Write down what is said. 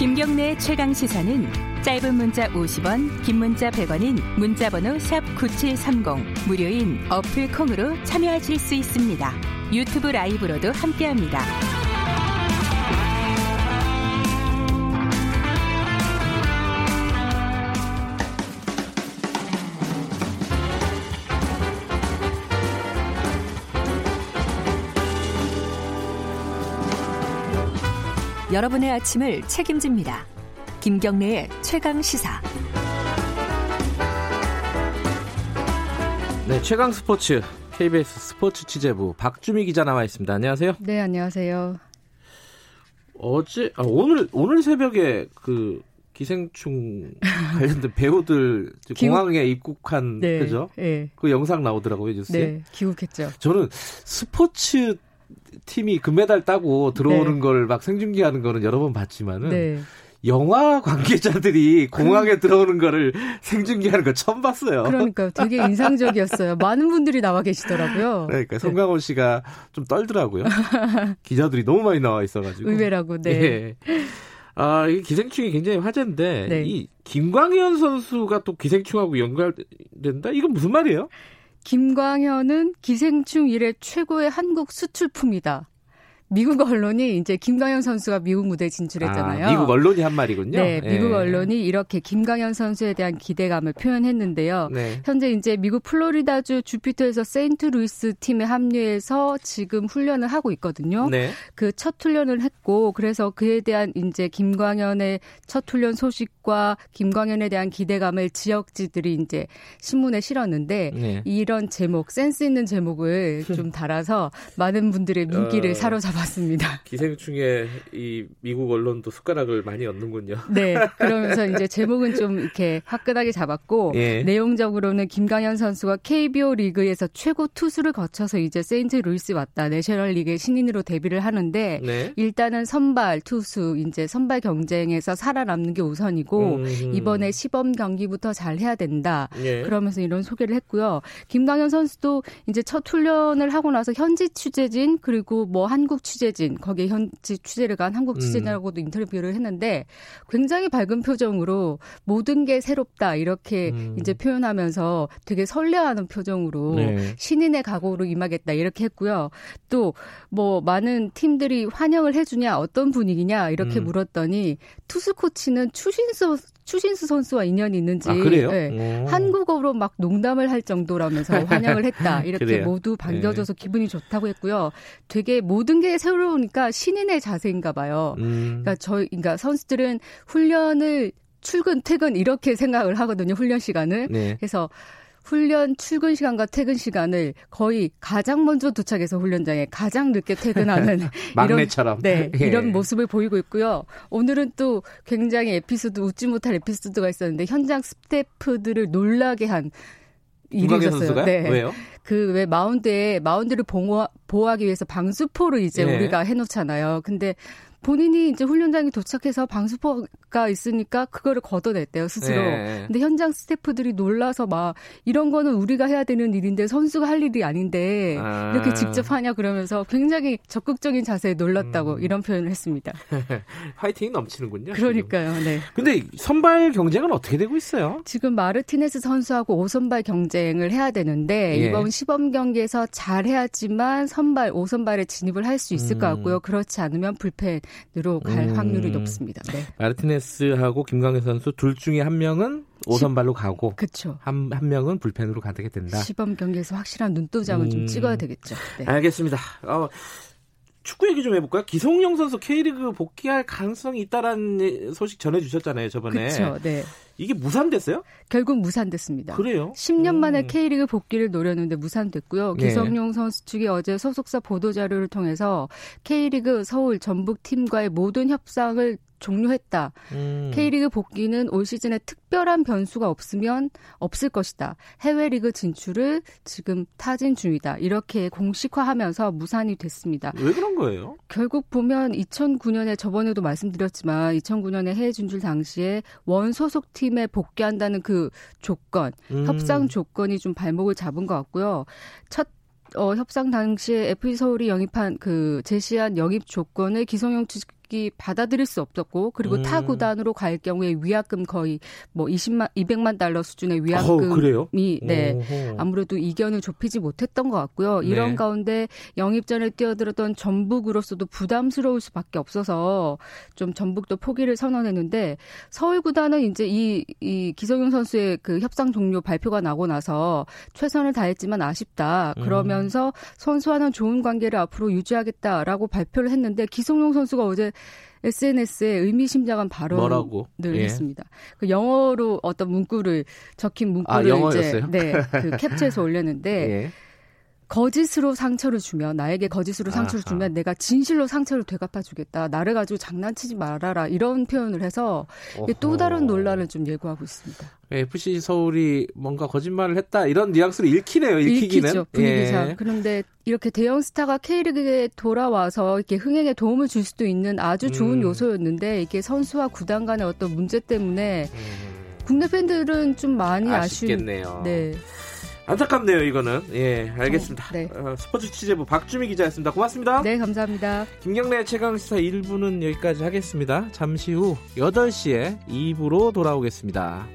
김경래 최강 시사는 짧은 문자 50원, 긴 문자 100원인 문자번호 샵 #9730 무료인 어플 콩으로 참여하실 수 있습니다. 유튜브 라이브로도 함께합니다. 여러분의 아침을 책임집니다. 김경래의 최강 시사. 네, 최강 스포츠 KBS 스포츠 취재부 박주미 기자 나와 있습니다. 안녕하세요. 네, 안녕하세요. 어제 아, 오늘 오늘 새벽에 그 기생충 관련된 배우들 기국... 공항에 입국한 네, 그죠? 네. 그 영상 나오더라고요 뉴스에. 네, 귀국했죠. 저는 스포츠 팀이 금메달 따고 들어오는 네. 걸막 생중계하는 거는 여러 번 봤지만은 네. 영화 관계자들이 공항에 그... 들어오는 거를 생중계하는 거 처음 봤어요. 그러니까 되게 인상적이었어요. 많은 분들이 나와 계시더라고요. 그러니까 송강호 씨가 좀 떨더라고요. 기자들이 너무 많이 나와 있어가지고. 의외라고, 네. 예. 아, 이 기생충이 굉장히 화제인데, 네. 이 김광현 선수가 또 기생충하고 연결된다? 이건 무슨 말이에요? 김광현은 기생충 이래 최고의 한국 수출품이다. 미국 언론이 이제 김광현 선수가 미국 무대에 진출했잖아요. 아, 미국 언론이 한 말이군요. 네, 미국 예. 언론이 이렇게 김광현 선수에 대한 기대감을 표현했는데요. 네. 현재 이제 미국 플로리다주 주피터에서 세인트루이스 팀에 합류해서 지금 훈련을 하고 있거든요. 네. 그 첫 훈련을 했고 그래서 그에 대한 이제 김광현의 첫 훈련 소식과 김광현에 대한 기대감을 지역지들이 이제 신문에 실었는데 네. 이런 제목 센스 있는 제목을 좀 달아서 많은 분들의 눈길을 어... 사로잡아 맞습니다. 기생충에 이 미국 언론도 숟가락을 많이 얹는군요. 네. 그러면서 이제 제목은 좀 이렇게 화끈하게 잡았고 예. 내용적으로는 김광현 선수가 KBO 리그에서 최고 투수를 거쳐서 이제 세인트 루이스 왔다. 내셔널 리그의 신인으로 데뷔를 하는데 네. 일단은 선발 투수 이제 선발 경쟁에서 살아남는 게 우선이고 음. 이번에 시범 경기부터 잘 해야 된다. 예. 그러면서 이런 소개를 했고요. 김강현 선수도 이제 첫 훈련을 하고 나서 현지 취재진 그리고 뭐 한국 취재진 거기에 현지 취재를 간 한국 음. 취재진하고도 음. 인터뷰를 했는데 굉장히 밝은 표정으로 모든 게 새롭다 이렇게 음. 이제 표현하면서 되게 설레하는 표정으로 네. 신인의 각오로 임하겠다 이렇게 했고요. 또 뭐 많은 팀들이 환영을 해주냐 어떤 분위기냐 이렇게 음. 물었더니 투수 코치는 추신수 추신수 선수와 인연이 있는지 아, 네, 한국어로 막 농담을 할 정도라면서 환영을 했다 이렇게 모두 반겨줘서 네. 기분이 좋다고 했고요. 되게 모든 게 새로우니까 신인의 자세인가 봐요. 음. 그러니까 저희 그러니까 선수들은 훈련을 출근 퇴근 이렇게 생각을 하거든요. 훈련 시간을. 네. 그래서 훈련 출근 시간과 퇴근 시간을 거의 가장 먼저 도착해서 훈련장에 가장 늦게 퇴근하는 막내처럼 이런, 네, 예. 이런 모습을 보이고 있고요. 오늘은 또 굉장히 에피소드 웃지 못할 에피소드가 있었는데 현장 스태프들을 놀라게 한 일이 있었어요. 네. 왜요? 그 왜 마운드에 마운드를 보호, 보호하기 위해서 방수포를 이제 네. 우리가 해놓잖아요. 근데 본인이 이제 훈련장에 도착해서 방수포 가 있으니까 그거를 걷어냈대요 스스로. 네. 근데 현장 스태프들이 놀라서 막 이런 거는 우리가 해야 되는 일인데 선수가 할 일이 아닌데 아. 이렇게 직접 하냐 그러면서 굉장히 적극적인 자세에 놀랐다고 음. 이런 표현을 했습니다. 화이팅이 넘치는군요. 그러니까요. 지금. 네. 근데 선발 경쟁은 어떻게 되고 있어요? 지금 마르티네스 선수하고 5선발 경쟁을 해야 되는데 예. 이번 시범 경기에서 잘 해야지만 선발 5선발에 진입을 할 수 있을 음. 것 같고요. 그렇지 않으면 불펜 으로 갈 음. 확률이 높습니다. 네. 마르티네스 하고 김광현 선수 둘 중에 한 명은 5선발로 가고 그쵸. 한, 한 명은 불펜으로 가게 된다. 시범 경기에서 확실한 눈도장을 음. 좀 찍어야 되겠죠. 네. 알겠습니다. 어, 축구 얘기 좀 해볼까요? 기성용 선수 K리그 복귀할 가능성이 있다라는 소식 전해주셨잖아요, 저번에. 그렇죠. 네. 이게 무산됐어요? 결국 무산됐습니다. 그래요? 10년 만에 음. K리그 복귀를 노렸는데 무산됐고요. 네. 기성용 선수 측이 어제 소속사 보도 자료를 통해서 K리그 서울 전북 팀과의 모든 협상을 종료했다. 음. K리그 복귀는 올 시즌에 특별한 변수가 없으면 없을 것이다. 해외 리그 진출을 지금 타진 중이다. 이렇게 공식화하면서 무산이 됐습니다. 왜 그런 거예요? 결국 보면 2009년에 저번에도 말씀드렸지만 2009년에 해외 진출 당시에 원 소속 팀에 복귀한다는 그 조건, 음. 협상 조건이 좀 발목을 잡은 것 같고요. 첫 어, 협상 당시에 FC 서울이 영입한 그 제시한 영입 조건을 기성용 측 감독이 받아들일 수 없었고 그리고 음. 타 구단으로 갈 경우에 위약금 거의 뭐 20만 200만 달러 수준의 위약금이 어, 네 오호. 아무래도 이견을 좁히지 못했던 것 같고요. 이런 네. 가운데 영입전에 뛰어들었던 전북으로서도 부담스러울 수밖에 없어서 좀 전북도 포기를 선언했는데 서울 구단은 이제 이, 이 기성용 선수의 그 협상 종료 발표가 나고 나서 최선을 다했지만 아쉽다. 음. 그러면서 음. 선수와는 좋은 관계를 앞으로 유지하겠다라고 발표를 했는데 기성용 선수가 어제 SNS에 의미심장한 발언을 뭐라고? 예. 했습니다. 그 영어로 어떤 문구를 적힌 문구를 아, 이제 네, 그 캡처해서 올렸는데 예. 거짓으로 상처를 주면 나에게 거짓으로 상처를 아하. 주면 내가 진실로 상처를 되갚아 주겠다. 나를 가지고 장난치지 말아라. 이런 표현을 해서 또 다른 논란을 좀 예고하고 있습니다. FC 서울이 뭔가 거짓말을 했다 이런 뉘앙스로 읽히네요. 읽히기는. 읽히죠. 분위기상. 예. 그런데 이렇게 대형 스타가 K리그에 돌아와서 이렇게 흥행에 도움을 줄 수도 있는 아주 좋은 음. 요소였는데 이게 선수와 구단 간의 어떤 문제 때문에 음. 국내 팬들은 좀 많이 아쉽겠네요. 아쉬운 네. 안타깝네요, 이거는. 예, 알겠습니다. 어, 네. 어, 스포츠 취재부 박주미 기자였습니다. 고맙습니다. 네, 감사합니다. 김경래 최강시사 1부는 여기까지 하겠습니다. 잠시 후 8시에 2부로 돌아오겠습니다.